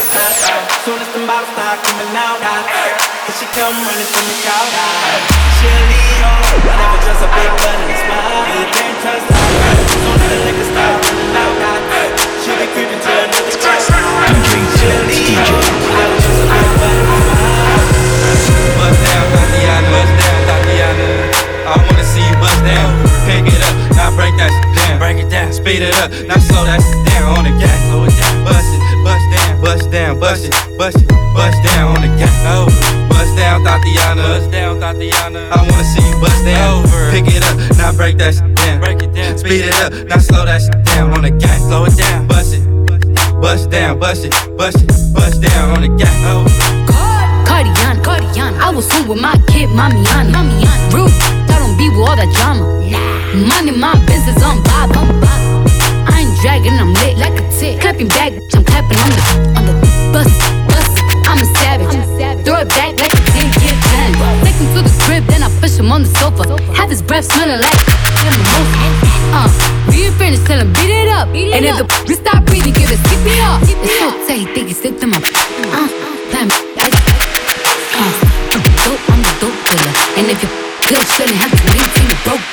Soon as the bottles start coming out, cause she come running from the crowd. She a Leo, I never trust a big butt and a smile. You can't trust her. Soon as the liquor start running out, she be creeping to another crowd. She a Leo, I never trust a big butt and a smile. Bust down, Tatiana, bust down, Tatiana. I wanna see you bust down. Pick it up, now break that shit down. Break it down, speed it up, now slow that shit down on the gas. Slow it down, bust it, bust down, bust it, bust it, bust down on the gas. Oh, bust down, Tatiana, bust down, Tatiana. I wanna see you bust down. Over. Pick it up, now break that shit down. Break it down, speed it up, now slow that shit down on the gas. Slow it down, bust it, bust down, bust it, bust it, bust down on the gas. Oh. Cardiana, Cardiana. I was home with my kid, Mamiana. Mamiana. Rude, I don't be with all that drama. Nah. Money, my business, I'm Bob. I'm Bob. Ain't dragging, I'm lit like a tick. Clapping back, I'm clapping on the on the bus, bus. I'm a savage. I'm a savage. Throw it back like a 10 year plan. Take him to the crib, then I push him on the sofa. Have his breath smelling like him Uh, be your friend, tell him beat it up. Beat it and up. if the stop breathing, give it CPR. It's so tight, think he slipped in my. Uh, let me. Uh, I'm the dope, I'm the dope killer. And if you good, shouldn't have to maintain the broke.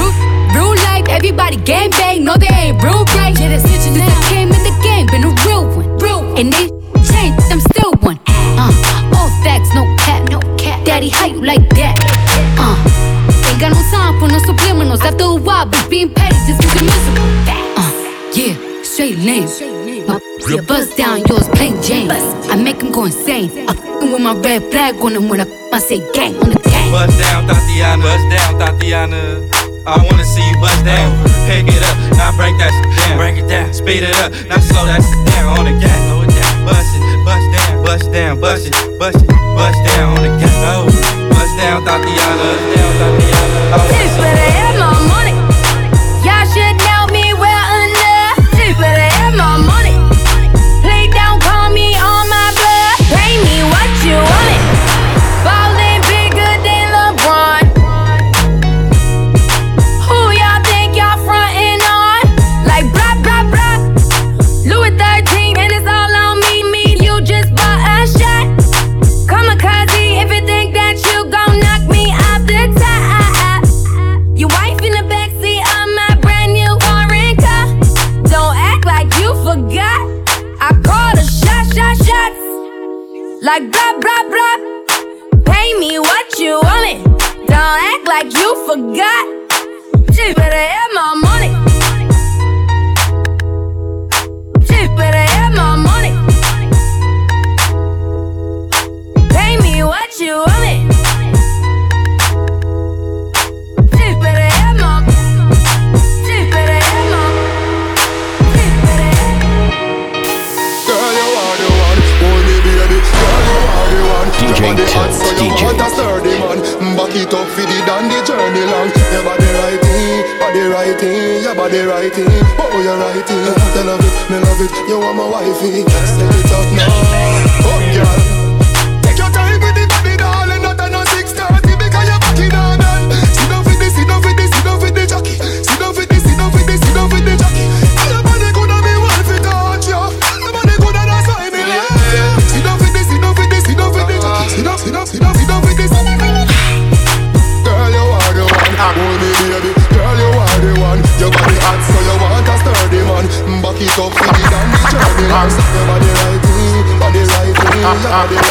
Rude, rude life, everybody gang bang, no they ain't real right. Yeah, that's. Since I came in the game, been a real one. Real one. And they changed, I'm still one. Uh, all facts, no cap, no cap. Daddy, how you like that? Uh, ain't got no time for no subliminals. After a while, but being petty just makes you miserable. Uh, yeah, straight lane. My yeah, bust down, yours plain Jane. I make him go insane. I f***ing with my red flag on him when I, I say gang on the gang. Bust down, Tatiana. Bust down, Tatiana. I wanna see you bust down. Pick it up, now break that shit down. Break it down, speed it up, now slow that shit down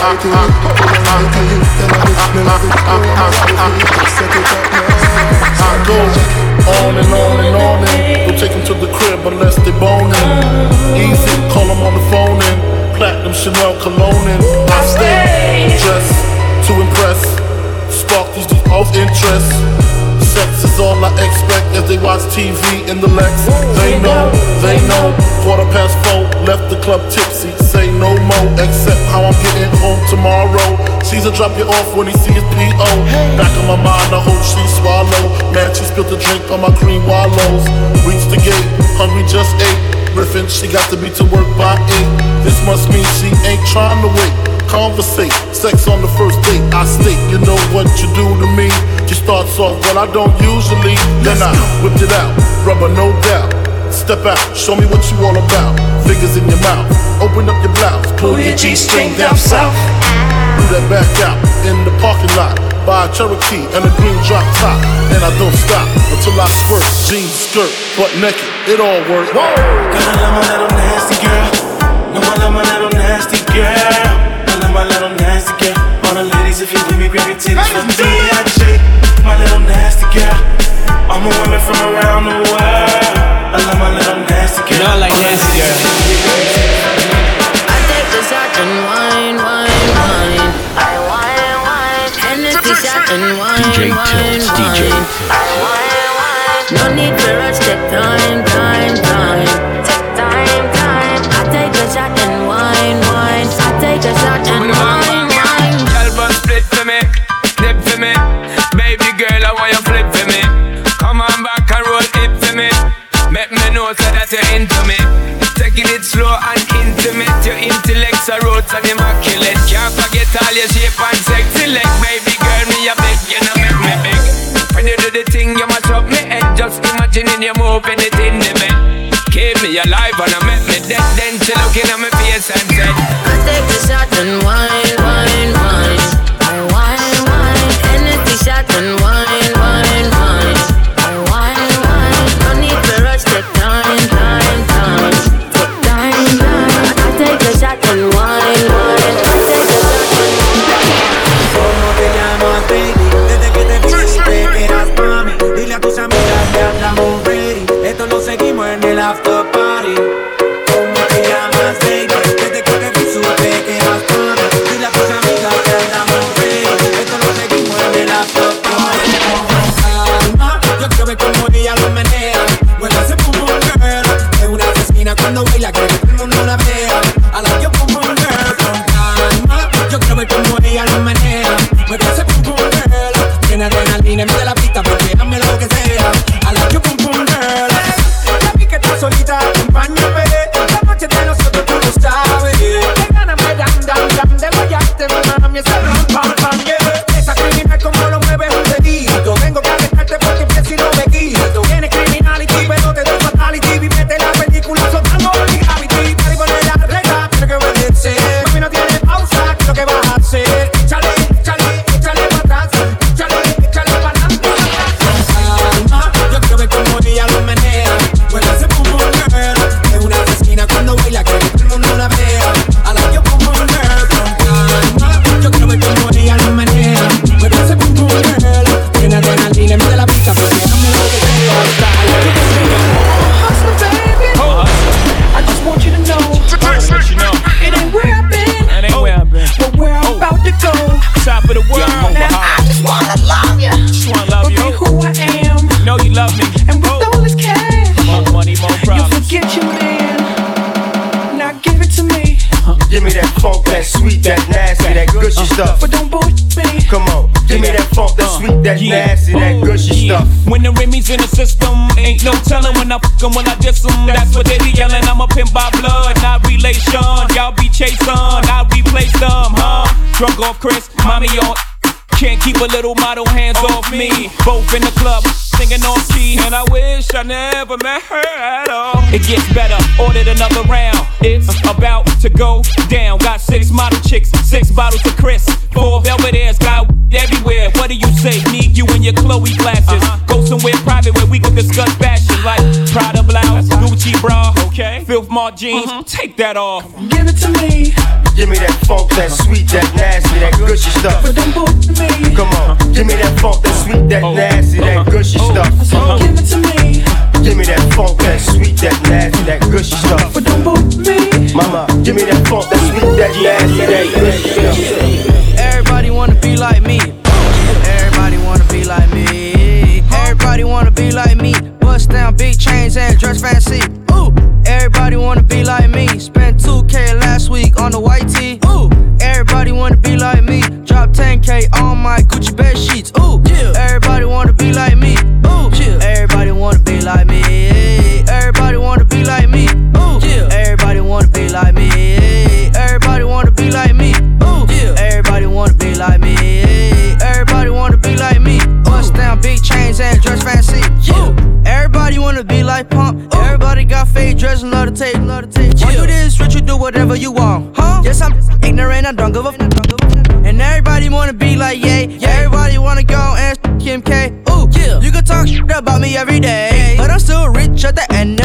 I go on and on and on and take to the crib unless they boning. Easy, on the phone and Chanel cologne and to impress, both interests. Sex is all I expect as they watch TV in the Lex. They know, they know. Quarter past four, left the club tipsy. Say no more, except how I'm getting home tomorrow. Caesar drop you off when he see his P.O. Back of my mind, I hope she swallow. Man, she spilled the drink on my cream wallows. Reach the gate, hungry just ate. Riffin', she got to be to work by eight. This must mean she ain't trying to wait. Conversate, sex on the first date. I state, you know what you do to me. She starts off, well, I don't usually. Then I whipped it out, rubber, no doubt. Step out, show me what you all about. Fingers in your mouth, open up your blouse, pull your G-string down south. Do that back out in the parking lot. Buy a Cherokee and a green drop top. And I don't stop until I squirt. Jeans, skirt, butt naked, it all works. Whoa! Girl, I love my little nasty girl. No, I love my little nasty girl. I love my little nasty girl. All the ladies, if you with me, grab your titties for B.I.G. My little nasty girl. I'm a woman from around the world. I love my little nasty girl. You know like nasty girl. I take the shot and wine, wine, wine. And wine, DJ wine, Tills, DJ wine. I wine, wine. No need for rush, take time, time, time. Take time, time. I take a shot and wine, wine. I take a shot and wine, wine. Girl, but split for me, dip for me. Baby girl, I want you flip for me. Come on back and roll it for me. Make me know so that you're into me. Taking it slow and intimate. Your intellect's a roots and immaculate. Can't forget all your shape and sexy leg. Baby girl, a beg, you know make me beg. When you do the thing, you must up me head. Just imagining you moving it in the bed. Keep me alive and I make me dead. Then she looking at my face and said. I take a shot and wine. Love me. And with Oh, all this cash more money, more You forget your man Now give it to me Give me that funk, that sweet, that nasty, that gushy uh, stuff. But don't bullshit me Come on, give me that funk, that uh, sweet, that nasty, that gushy Yeah. stuff. When the Remy's in the system, ain't no telling when I fuck 'em, when I diss 'em. That's what they be yelling. I'm a pimp by blood, not relation. Y'all be chasing, I replace them, huh? Drunk off Cris, mommy on. Can't keep a little model hands off me. Both in the club, singing on key. And I wish I never met her at all. It gets better, ordered another round. It's about to go down. Got six model chicks, six bottles of Cris. Four Belvedere's, got everywhere. What do you say? Need you in your Chloe glasses. Uh-huh. Go somewhere private where we can discuss fashion like Prada blouse, Gucci bra, okay? Filth Mart jeans, uh-huh. take that off. Give it to me Give me that funk, that sweet, that nasty, that gushy stuff. But don't bullshit me Come on, give me that funk, that sweet, that oh. nasty, that gushy stuff. So uh-huh. give it to me Give me that funk, that sweet, that nasty, that gushy stuff. But don't bullshit me Mama, give me that funk, that sweet, that nasty, that gushy stuff. Everybody wanna be like me. Everybody wanna be like me. Everybody wanna be like me. Bust down big chains and dress fancy. Ooh. Everybody wanna be like me. Spent 2K last week on the white tee. Ooh. Everybody wanna be like me. Drop 10K on my Gucci bed sheets. Ooh. Shorty got fade, dress, love to take, love to take. Chill. When you this rich, you do whatever you want, huh? Yes, I'm ignorant, I don't give a f. And everybody wanna be like, yeah, yeah. Everybody wanna go and Kim K. Ooh, yeah. You can talk shit about me every day, but I'm still rich at the end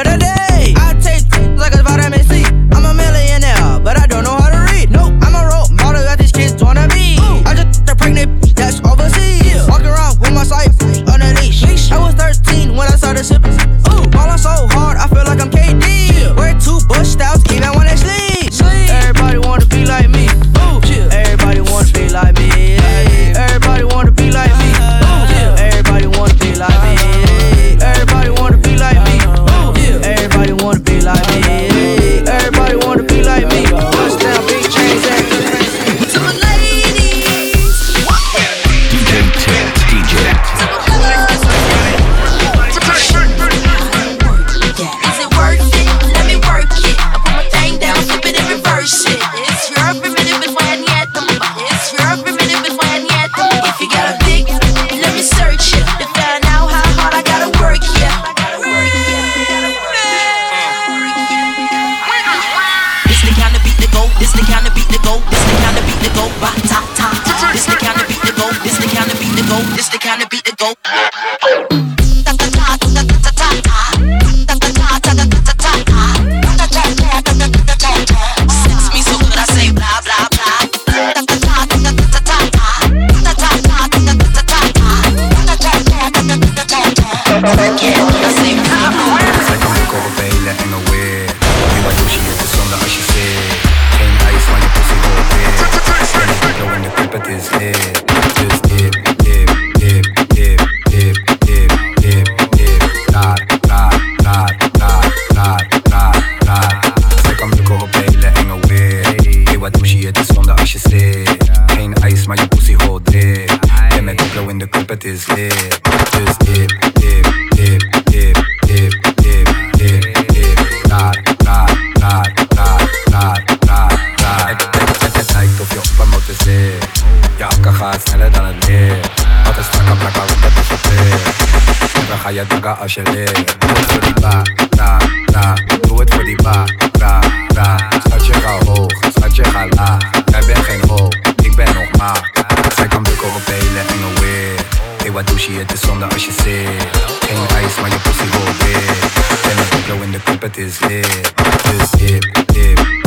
ga je dagga als je leert. Doe het voor die ba, ra, ra. Doe het voor die ba, ra, ra. Schatje ga hoog, schatje ga laag. Jij bent geen ho, ik ben nog maar. Zij kan bukken op hele enge weer. Hey, wat douche je, het is zonde als je zit. Geen ijs, maar je pussy wil weer. Ben een in de club, het is lit. Dus hip, hip.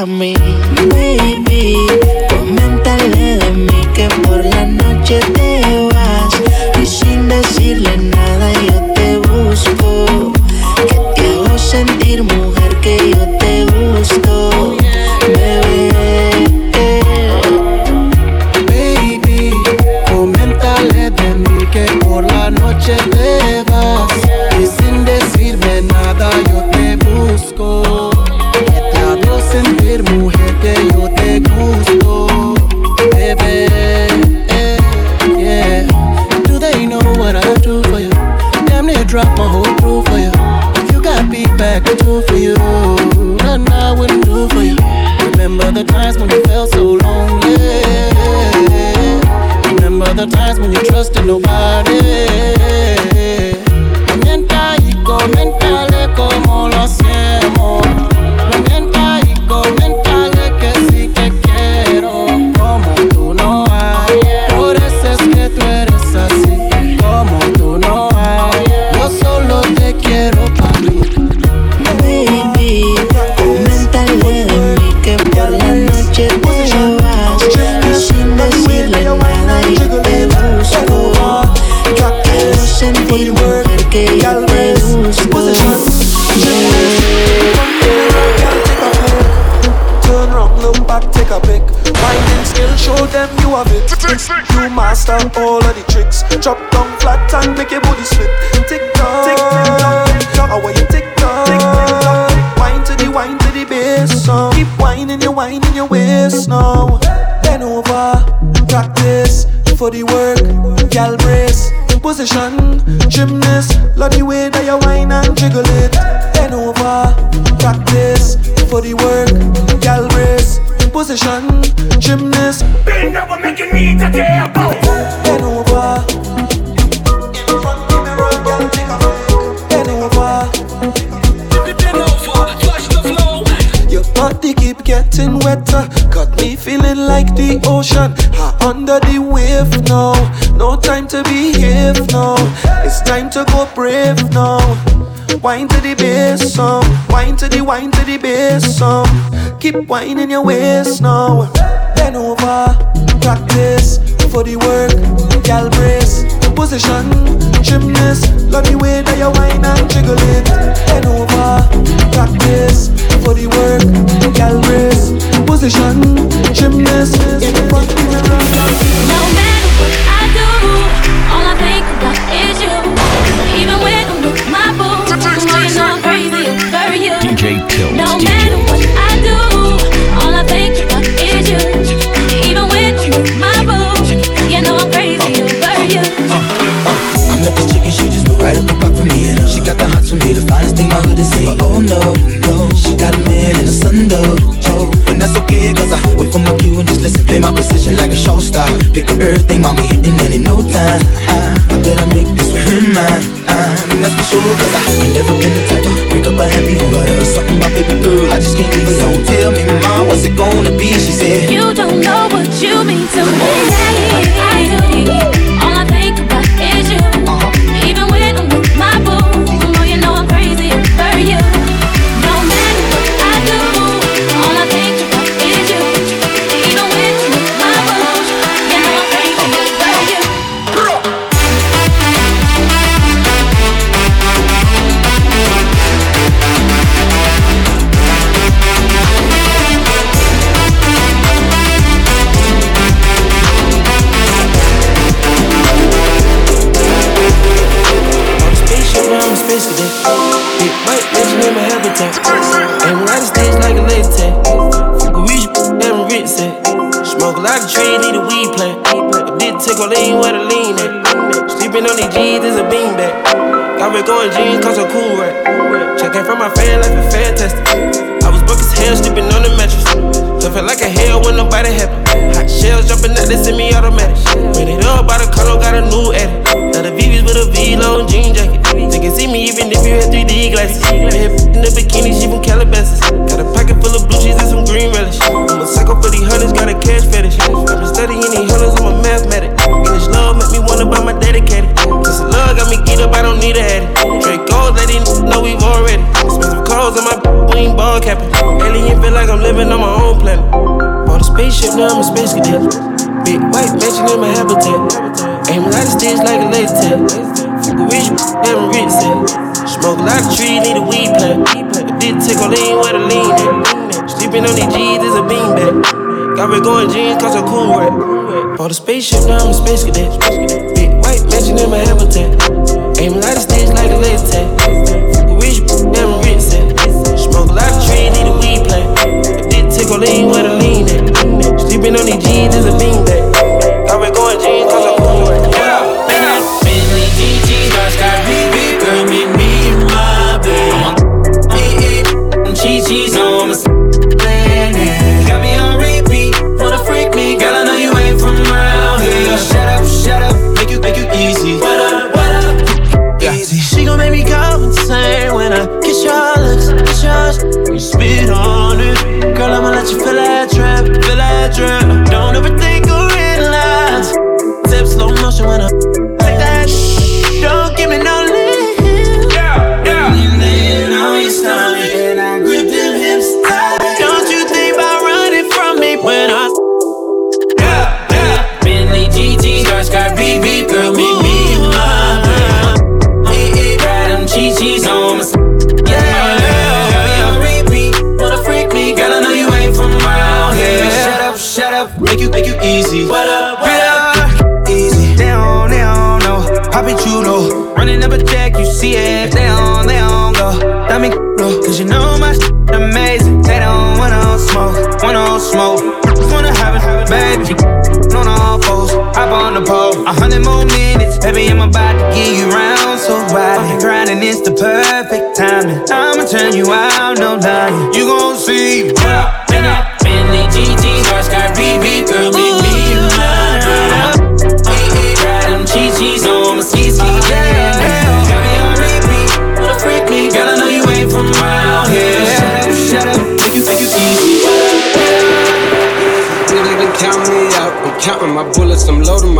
a mí, baby. wine to the bass some. Keep whining your waist now. Then over, practice for the work, gal brace. Position lot of sticks like a lace tail. Fuck a rich, damn rich set. Smoke a lot of trees, need a weed plant. A dick tickle lean where the lean at. Sleeping on these G's is a beanbag. Got me going jeans cause I'm cool right. Bought a spaceship, now I'm a space cadet. Big white mansion in my habitat. Aim a lot of sticks like a lace tail. Fuck a rich, damn rich set. Smoke a lot of trees, need a weed plant. A dick tickle lean where the lean at. Sleeping on these G's is a beanbag. Hundred more minutes, baby, I'm about to give you round. So ride it, grinding, it's the perfect timing. I'ma turn you out, no lying. You gon' see. Yeah,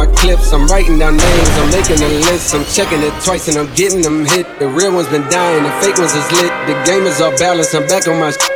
my clips. I'm writing down names, I'm making a list. I'm checking it twice and I'm getting them hit. The real ones been dying, the fake ones is lit. The game is all balanced, I'm back on my sh-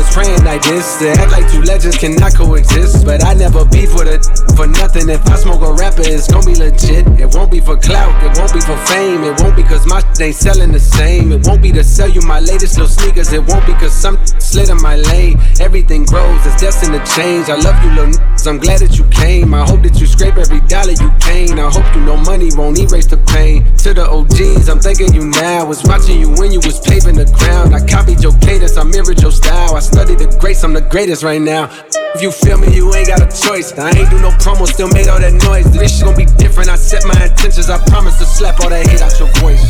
was praying like this. To act like two legends cannot coexist. But I never beef with a for nothing. If I smoke a rapper, it's gonna be legit. It won't be for clout, it won't be for fame. It won't be cause my shit ain't selling the same. It won't be to sell you my latest little sneakers. It won't be cause some slid in my lane. Everything grows, it's destined to change. I love you, little niggas. I'm glad that you came. I hope that you scrape every dollar you gain. I hope you know money won't erase the pain. To the OGs, I'm thanking you now. I Was watching you when you was paving the ground. I copied your cadence, I mirrored your style. I studied the greats, I'm the greatest right now. If you feel me, you ain't got a choice. I ain't do no promo, still made all that noise. This shit gon' be different. I set my intentions. I promise to slap all that hate out your voice.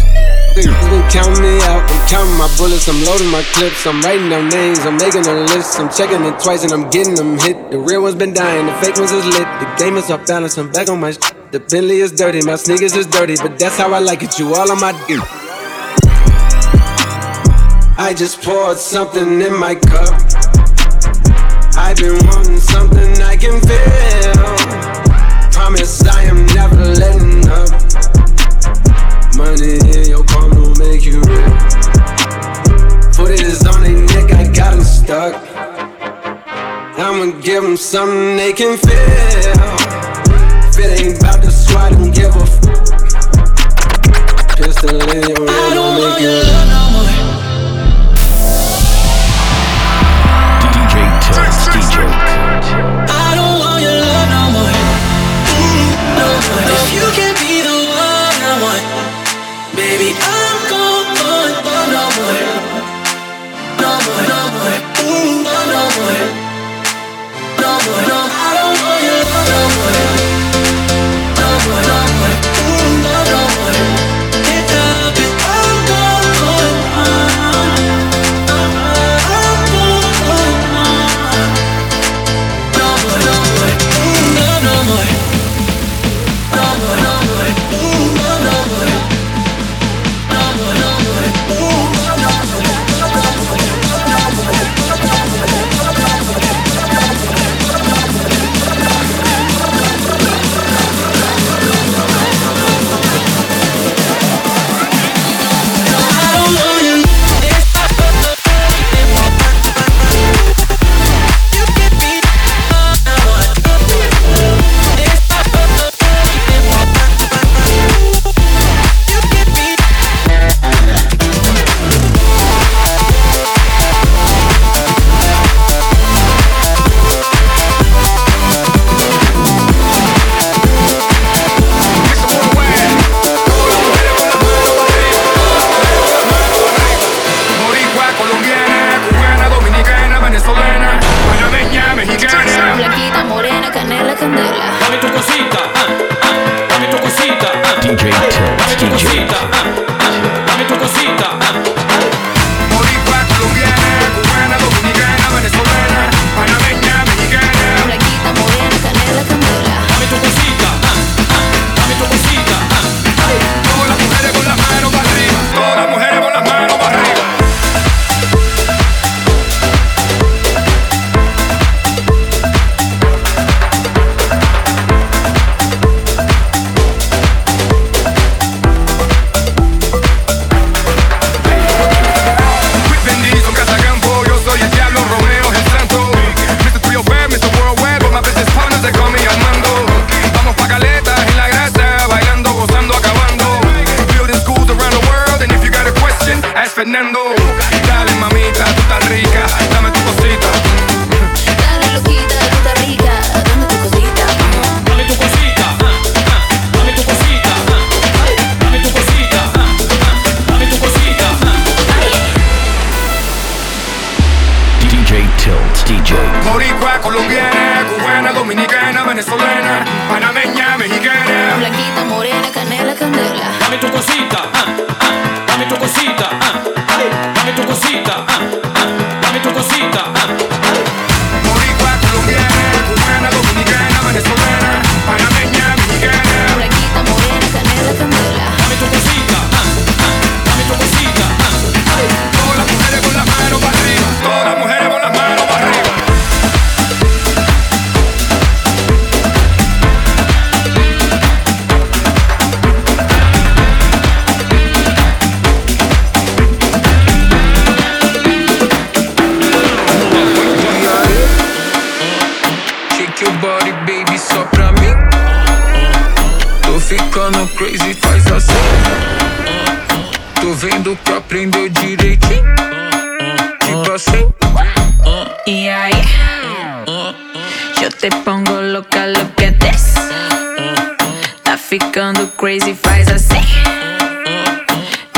Niggas been counting me out. I'm counting my bullets. I'm loading my clips. I'm writing down names. I'm making a list. I'm checking it twice and I'm getting them hit. The real ones been dying. The fake ones is lit. The game is off balance. I'm back on my. Sh- the Bentley is dirty. My sneakers is dirty. But that's how I like it. You all on my dick. I just poured something in my cup. I've been wanting something I can feel. Promise I am never letting up. Money in your palm will make you real. Foot is on their neck, I got got 'em stuck. I'ma give give 'em something they can feel. If it ain't about the squad, don't give a f. Pistol in your hand, will make you Assim. Tá ficando crazy, faz assim.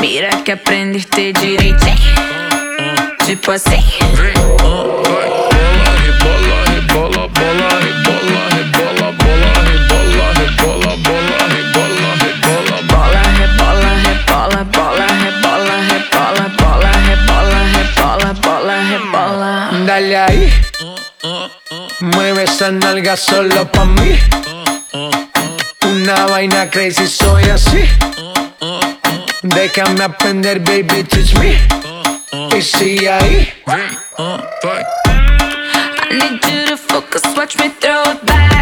Mira que aprender ter direito. Tipo assim. Vem, vai, rebola, rebola, bola, rebola, rebola, bola, rebola, rebola, bola, rebola, rebola, bola, bola rebola, bola, rebola, rebola, bola, rebola, rebola, bola, bola, bola, bola, bola, bola. rebola. Dale aí. Mueve esa nalga solo pa' mim. una vaina crazy, soy así. Déjame aprender, baby, teach me. Y sigue ahí. Uh, I need you to focus, watch me throw it back.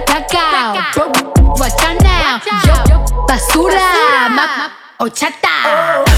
cacao. Watch out now. Yo, basura. Ma, ma, ochata. Oh.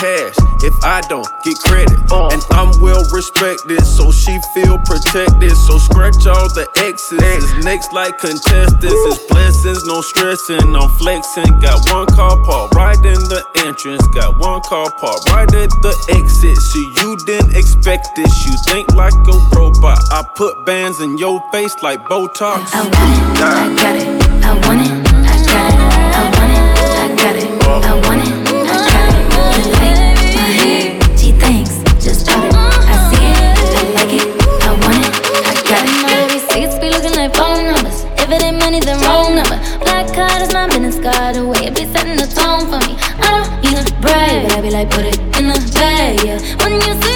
cash if I don't get credit. And I'm well respected, so she feel protected. So scratch all the X's. Next like contestants. It's blessings, no stressing. I'm flexing. Got one car park right in the entrance. Got one car park right at the exit. See, so you didn't expect this. You think like a robot. I put bands in your face like Botox. I want it. I got it. I want it. I got it. I want it. I got it. I want it. Cause my minutes got away, it be setting the tone for me. I don't need a brag, but I be like, put it in the bag, yeah. When you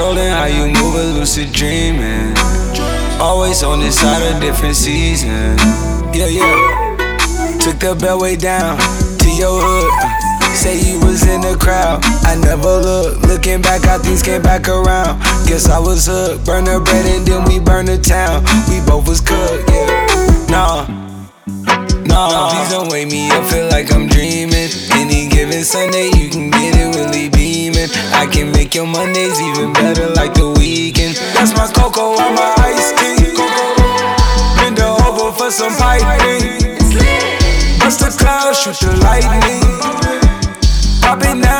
Controlling how you move a lucid dreaming. Always on this side of different season. Yeah, yeah. Took the beltway down to your hood. Say you was in the crowd. I never looked. Looking back, how things came back around. Guess I was hooked. Burn the bread and then we burn the town. We both was cooked, yeah. Nah. Nah, please don't wake me up, feel like I'm dreaming. Any given Sunday, you can get it with really I can make your Mondays even better like the weekend. That's my cocoa on my ice cream. Bend the over for some piping. Bust the cloud, shoot the lightning. Pop it now.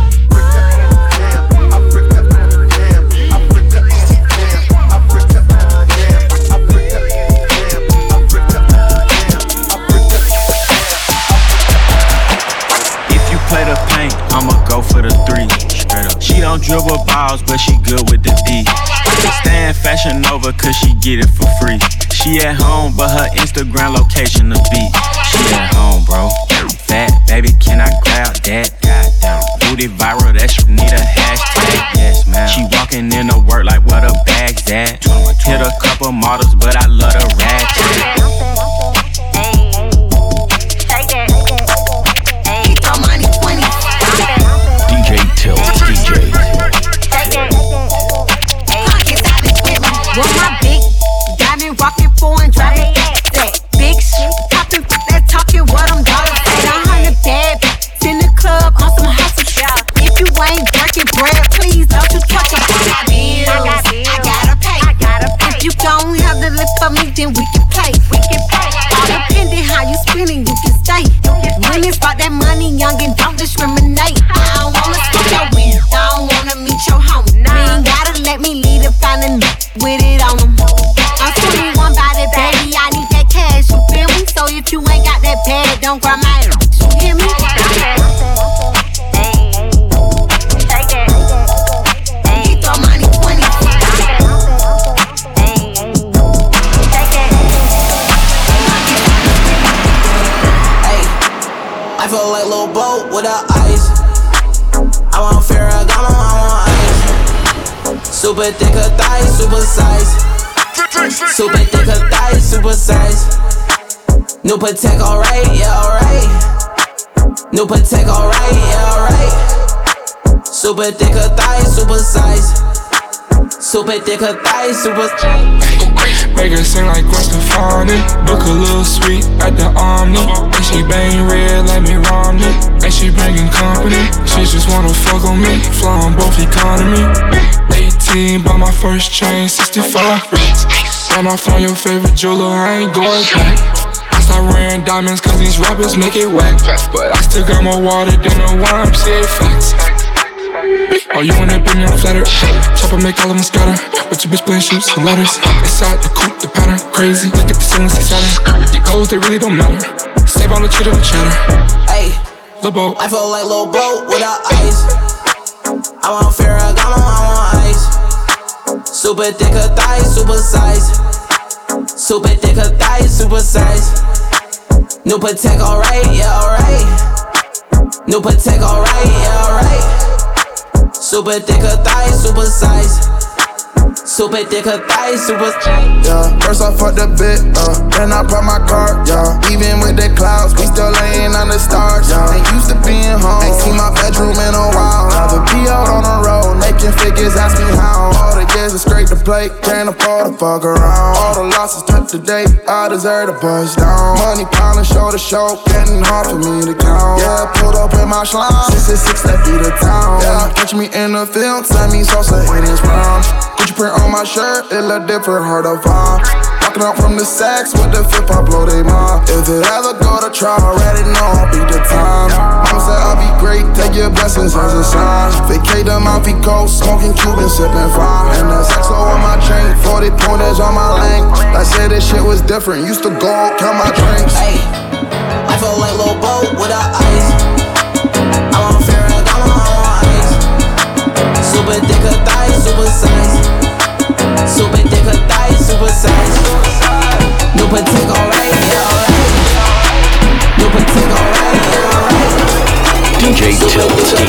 Play I'ma go for the three. She don't dribble balls, but she good with the D. Stand fashion over cause she get it for free. She at home, but her Instagram location the beat. She at home, bro. Fat baby, can I grab that? Goddamn. Booty viral, that shit need a hashtag. Yes, man. She walking in to work like where the bag's at. Hit a couple models, but I love the ratchet. Super thick her thighs, super size. Super thick her thighs, super size. New Patek, alright, yeah, alright. New Patek, alright, yeah, alright. Super thick her thighs, super size. Super thick her thighs, super. Make her sing like Gwen Stefani. Look a little sweet at the Omni. And she bang red like Mitt Romney. And she bringing company. She just wanna fuck on me. Fly on both economy. 18, bought my first chain, 65 racks. Ran off on your favorite jeweler, I ain't going back. I start wearing diamonds cause these rappers make it whack. But I still got more water than a worm, say facts. Oh, you wanna be me, I'm flattered. Chopper make all of them scatter. With your bitch playing Chutes and Ladders. Inside the coupe, the pattern crazy. Look at the ceilings, see Saturn. Your goals, they really don't matter. Save all the chitter and chatter. Hey, Lil Bo. I feel like Lil Boat without ice. I want Ferragamo, I want ice. Super thick her thighs, super size. Super thick her thighs, super size. New Patek, alright, yeah, alright. New Patek, alright, yeah, alright. Super thick her thighs, super size. Super thick her thighs, super Yeah, first I fucked the bit, uh, then I brought my car, yeah. Even with the clouds, we still laying on the stars, yeah. Ain't used to being home, ain't seen my bedroom in a while. Rather be out on the road, making figures, ask me how. All the years is scrape the plate, can't afford to fuck around. All the losses took date, I deserve to bust down. Money piling, show to show, getting hard for me to count. Yeah, pulled up in my slime, six six six, that be the town. Yeah, catch me in the field, send me salsa in his brown. Gucci print on my shirt, it look different, hard to find. Walking out from the sacks with the fifth, I blow they mind. If it ever go to trial, already know I'll be the time. Mama said I'll be great, take your blessings as a sign. Vacate the Mountie Coast, smoking Cuban, sipping fine. And that's XO on my chain, 40 pointers on my lane. I said this shit was different, used to go count my drinks. Hey, I feel like Lil Boat without ice. I want Ferragamo, I want ice. Super thick her thighs, super size. Super thick her thighs, super size. New Patek, alright, yeah, alright. New Patek, alright, yeah, alright. DJ Tilt, I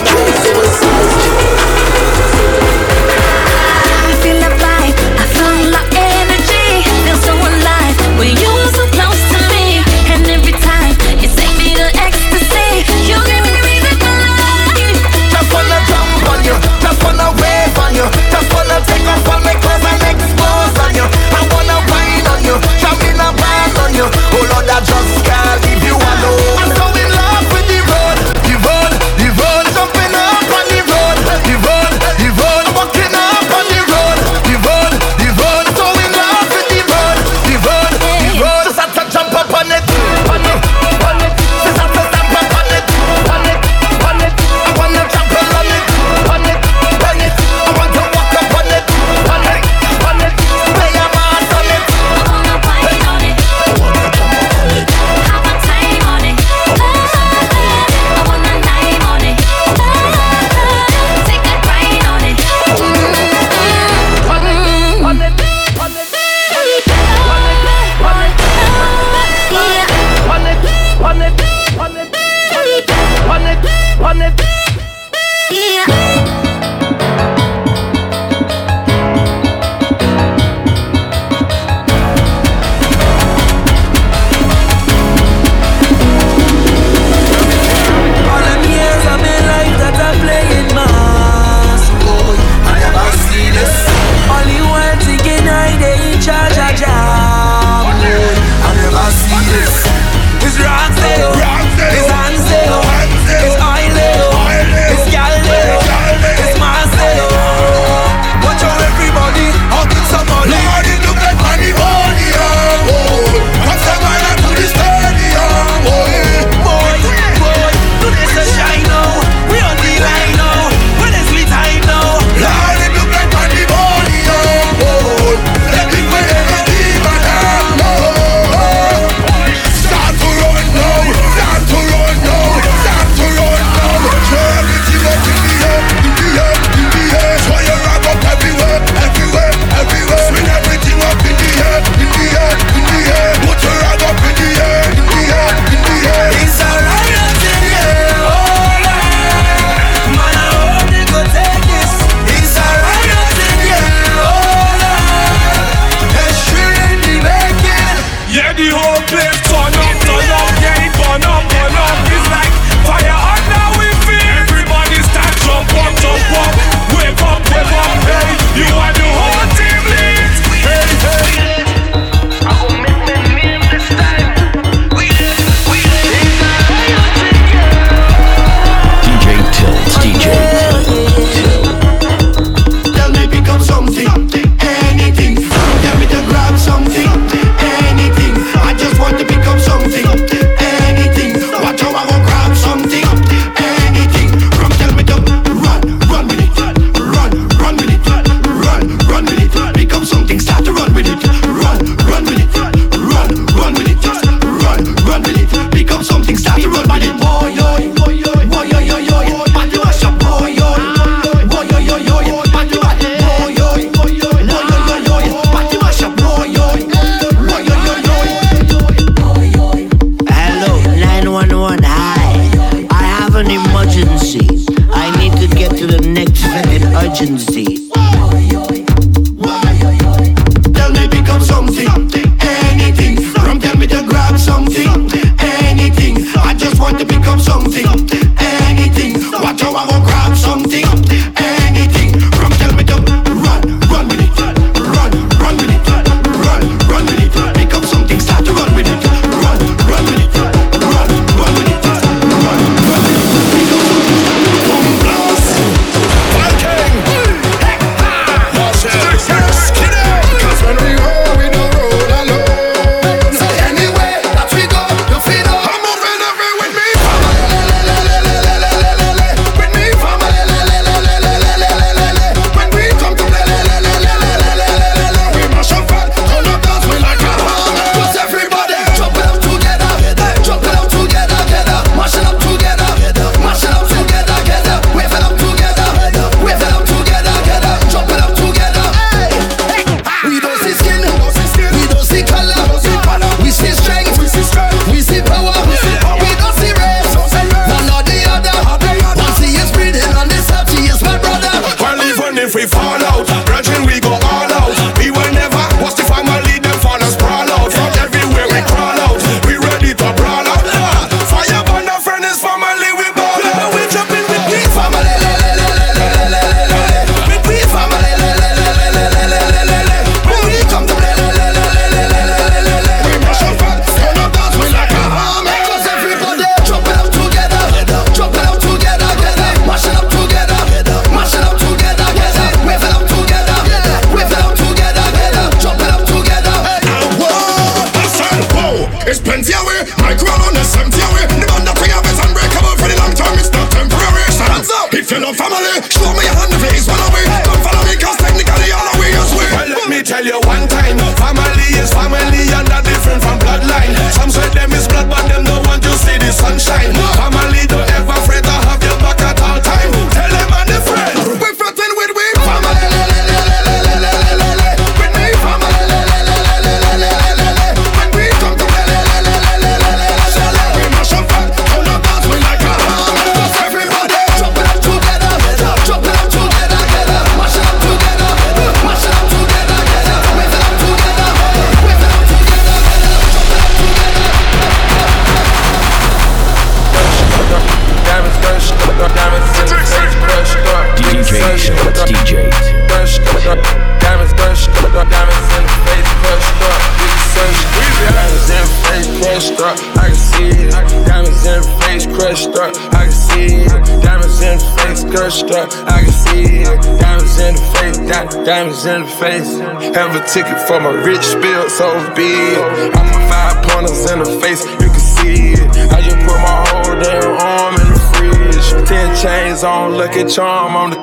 I can see it. Diamonds in the face, di- diamonds in the face. Have a ticket for my rich spill, so big. I'm a five pointers in the face, you can see it. I just put my whole damn arm in the fridge. Ten chains on, lucky charm on the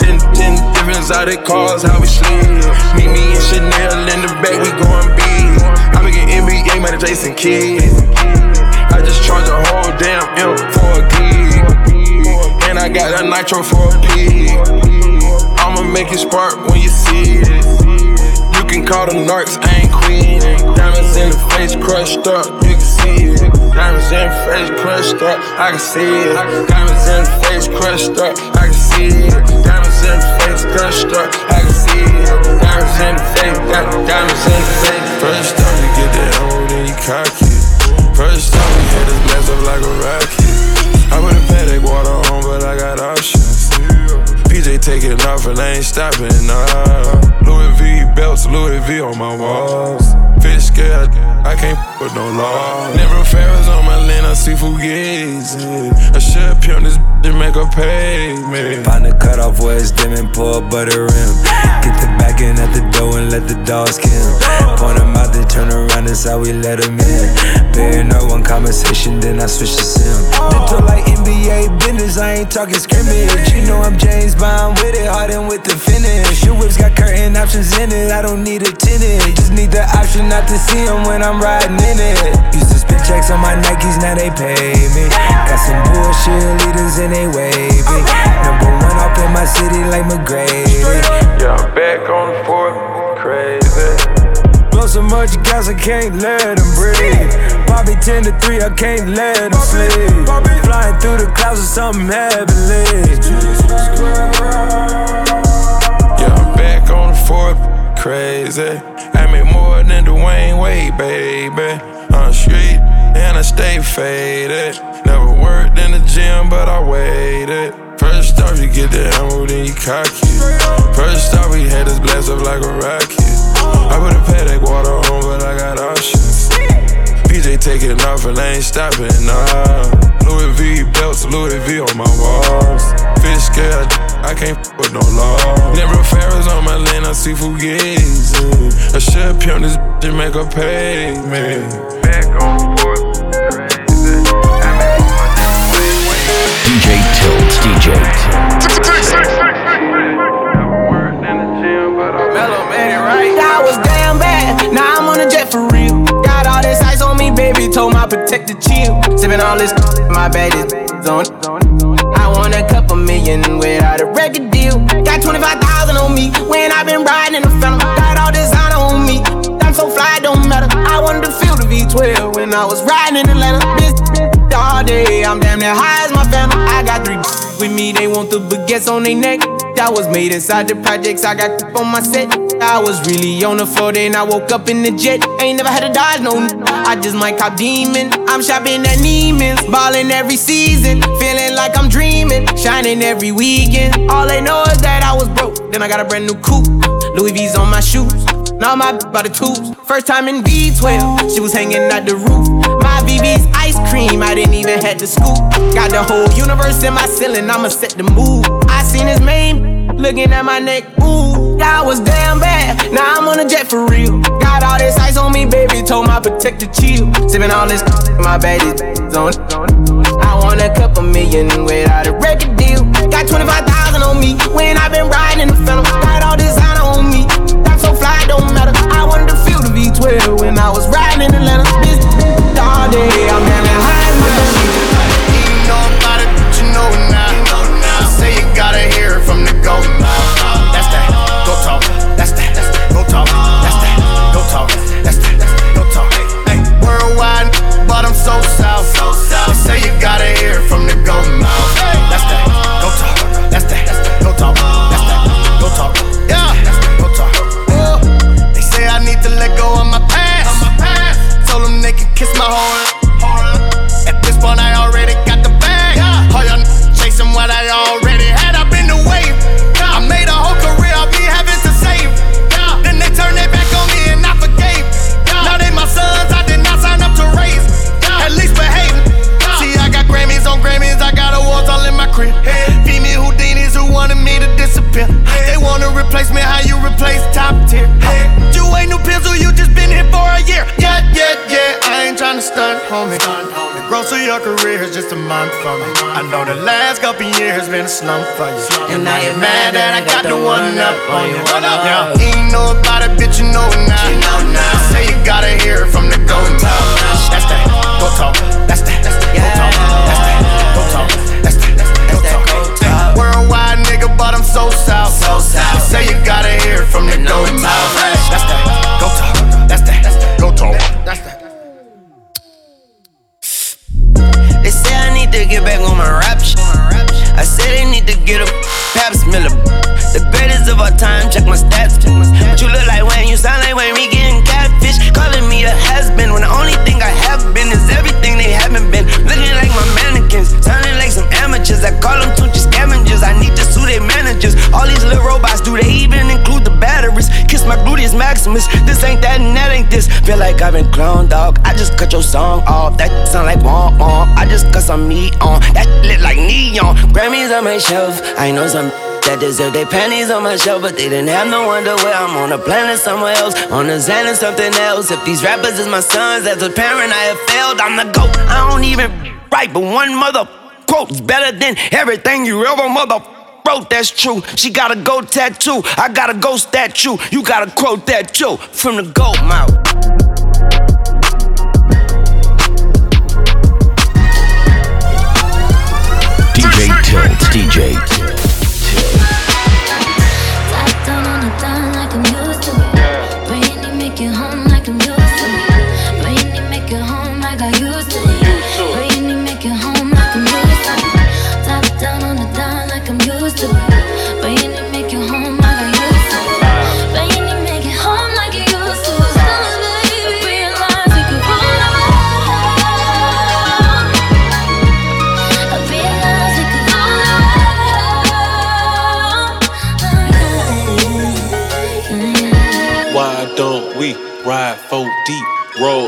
ten, ten different exotic cars, how we sleep. Meet me and Chanel in the back, we going big. I make an NBA man, Jason Kidd. I just charge a whole damn M for a gig. And I got a nitro for a pig. I'ma make it spark when you see it. You can call the narcs, I ain't queen. Diamonds in the face crushed up, you can see it. Diamonds in the face crushed up, I can see it. Diamonds in the face crushed up, I can see it. Diamonds in the face crushed up, I can see it. Diamonds in the face, di- diamonds in the face. First time you get that ammo, then you cocky. First time we hit this blast up like a rocket. I put a Patek water on, but I got options. PJ taking off and I ain't stopping, nah. Louis V belts, Louis V on my walls. Fish scared, I can't with no law. Never Ferris on my lane, I see Fugazi. I should pimp this to make a pay me. Find a cutoff where it's dim and pour butter rim. Get the back end at the door and let the dogs kill. Point them they turn around, that's how we let them in. Bear no one conversation, then I switch to sim. Mental like NBA business, I ain't talking scrimmage. You know I'm James Bond with it, hardened with the finish. Your whips got curtain options in it, I don't need a tenant. Just need the option not to see them when I'm riding in it. Used to spend checks on my Nikes, now they pay me. Got some bullshit leaders and they wavy. Number one off in my city like McGrady. Yeah, I'm back on the fourth, crazy. Blow so much gas I can't let them breathe. Bobby 10 to 3, I can't let him sleep. Flying through the clouds with something heavenly. Yeah, I'm back on the fourth, crazy. I make more than Dwyane Wade, baby. On the street, and I stay faded. Never worked in the gym, but I waited. First off, you get the ammo, then you cock it. First off, we had this blast up like a rocket. I put a Patek water on, but I got options. PJ taking off and I ain't stopping, nah. Louis V belts, Louis V on my walls. Fish scale, I can't f with no law. Never Ferris on my lane, I see Fugazi. I should pimp this bitch and make her pay me. Back on fourth, crazy. DJ Tilt, DJ Tilt. Told the chill. Sipping all this, my bad is on. I want a couple million without a record deal. Got 25,000 on me when i been riding in the phantom. Got all this honor on me. I'm so fly, don't matter. I wanted to feel the V12 when I was riding in Atlanta. Bitch, all day, I'm damn near high as my phantom. I got three with me, they want the baguettes on their neck. That was made inside the projects, I got on my set. I was really on the floor, then I woke up in the jet. Ain't never had to dodge no. I just might cop demon. I'm shopping at Neiman's, ballin' every season, feeling like I'm dreaming, shining every weekend. All they know is that I was broke, then I got a brand new coupe. Louis V's on my shoes. Now my by the tubes. First time in B12, she was hanging at the roof. My BB's ice cream, I didn't even had to scoop. Got the whole universe in my ceiling, I'ma set the mood. I seen his main looking at my neck, ooh. I was damn bad, now I'm on a jet for real. Got all this ice on me, baby, told my protector chill. Sipping all this, my bad is on. I want a couple million without a record deal. Got 25,000 on me when I've been riding in the phantom. Top tier? You ain't new pencil, you just been here for a year. Yeah, yeah, yeah. I ain't tryna stunt, homie. The growth of your career is just a month for me. I know the last couple years been a slump for you. And now you're mad that I got the one up on you. Yeah, ain't know about it, bitch, you know now. You know now. Say you gotta hear it from the go talk. That's that. Go talk. That's that. Go talk. So south. So south. Say you gotta hear it from the go talk. That's that. Go talk. That's that. Go talk. That's that. They say I need to get back on my rap shit. I say they need to get a pap Miller. The greatest of all time, check my stats. But you look like Wayne, you sound like Wayne, me getting catfish. Calling me a has been when the only thing I have been is everything they haven't been. Looking like my mannequins, sounding like some I call them Tunchi scavengers. I need to sue their managers. All these little robots, do they even include the batteries? Kiss my gluteus maximus. This ain't that and that ain't this. Feel like I've been cloned, dog. I just cut your song off. That sound like womp womp. I just cut some meat on. That lit like neon. Grammys on my shelf. I know some that deserve their panties on my shelf, but they didn't have no wonder underwear. I'm on a planet somewhere else, on a Xan and something else. If these rappers is my sons, as a parent, I have failed. I'm the GOAT. I don't even write, but one mother quote's better than everything you ever mother wrote. That's true. She got a goat tattoo. I got a ghost statue. You got a quote that too from the GOAT mouth. DJ Tilt, DJ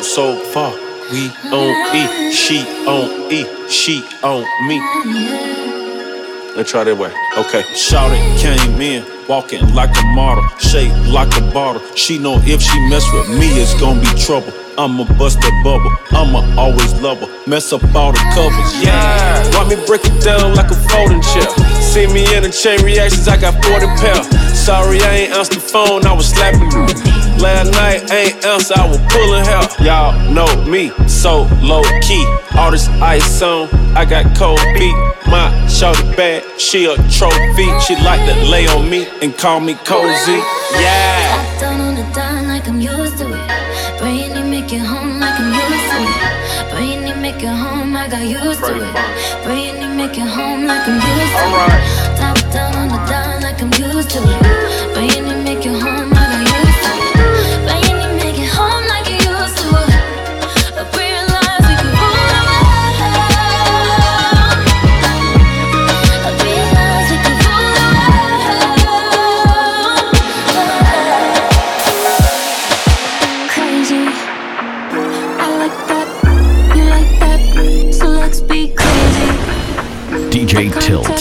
so far. We on E, she on E, she on me. Let's try that way. Okay. Shout it, came in, walking like a model, shaped like a bottle. She know if she mess with me, it's gonna be trouble. I'ma bust that bubble, I'ma always love her. Mess up all the covers, yeah. Want me break it down like a folding chair. See me in the chain reactions, I got 40 pair. Sorry, I ain't answered the phone, I was slapping you. Last night, ain't answer, I was pulling hair. Y'all know me, so low key. All this ice on, I got cold feet. My shorty bad, she a trophy. She like to lay on me and call me cozy. Yeah. Top down on the dime like I'm used to it. Bring it, make it home like I'm used to it. Bring it, make it home, I got used to it. Bring it, make it home like I'm used to it. Top down on the dime like I'm used to it.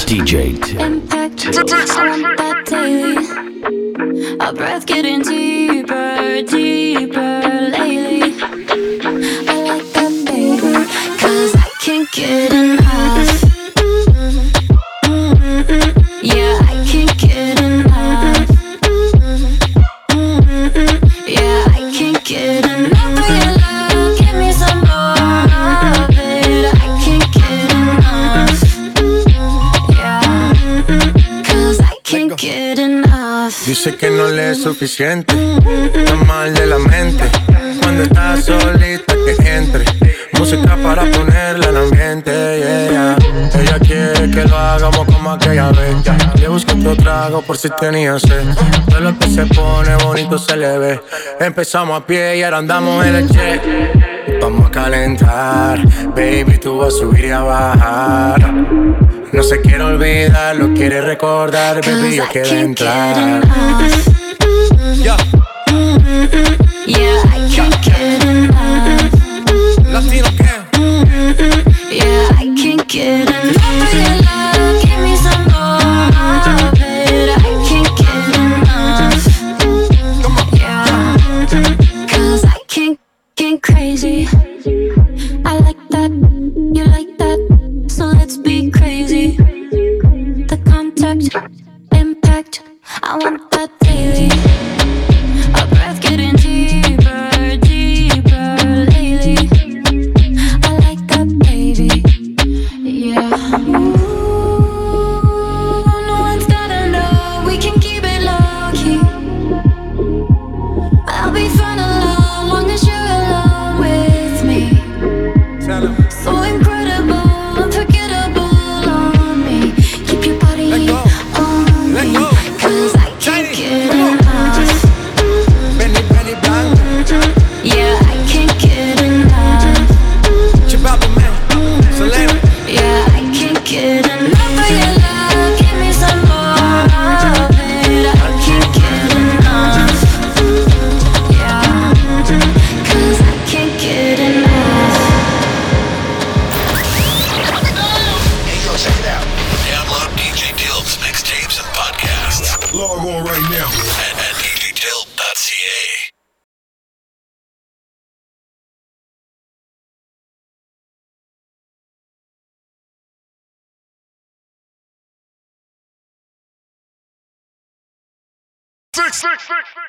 DJ Impact. I want that daily. Our breath getting deeper, Dice que no le es suficiente, está mal de la mente. Cuando está solita que entre, música para ponerla en ambiente. yeah. Ella quiere que lo hagamos como aquella vez. Le busco otro trago por si tenía sed. Todo lo que se pone bonito se le ve. Empezamos a pie y ahora andamos en el jet. Vamos a calentar, baby, tú vas a subir y a bajar. No se quiere olvidar, lo quiere recordar, baby, yo quiero entrar. Yeah, I can't get enough. Latino que Yeah, I can't get enough Six, six, six.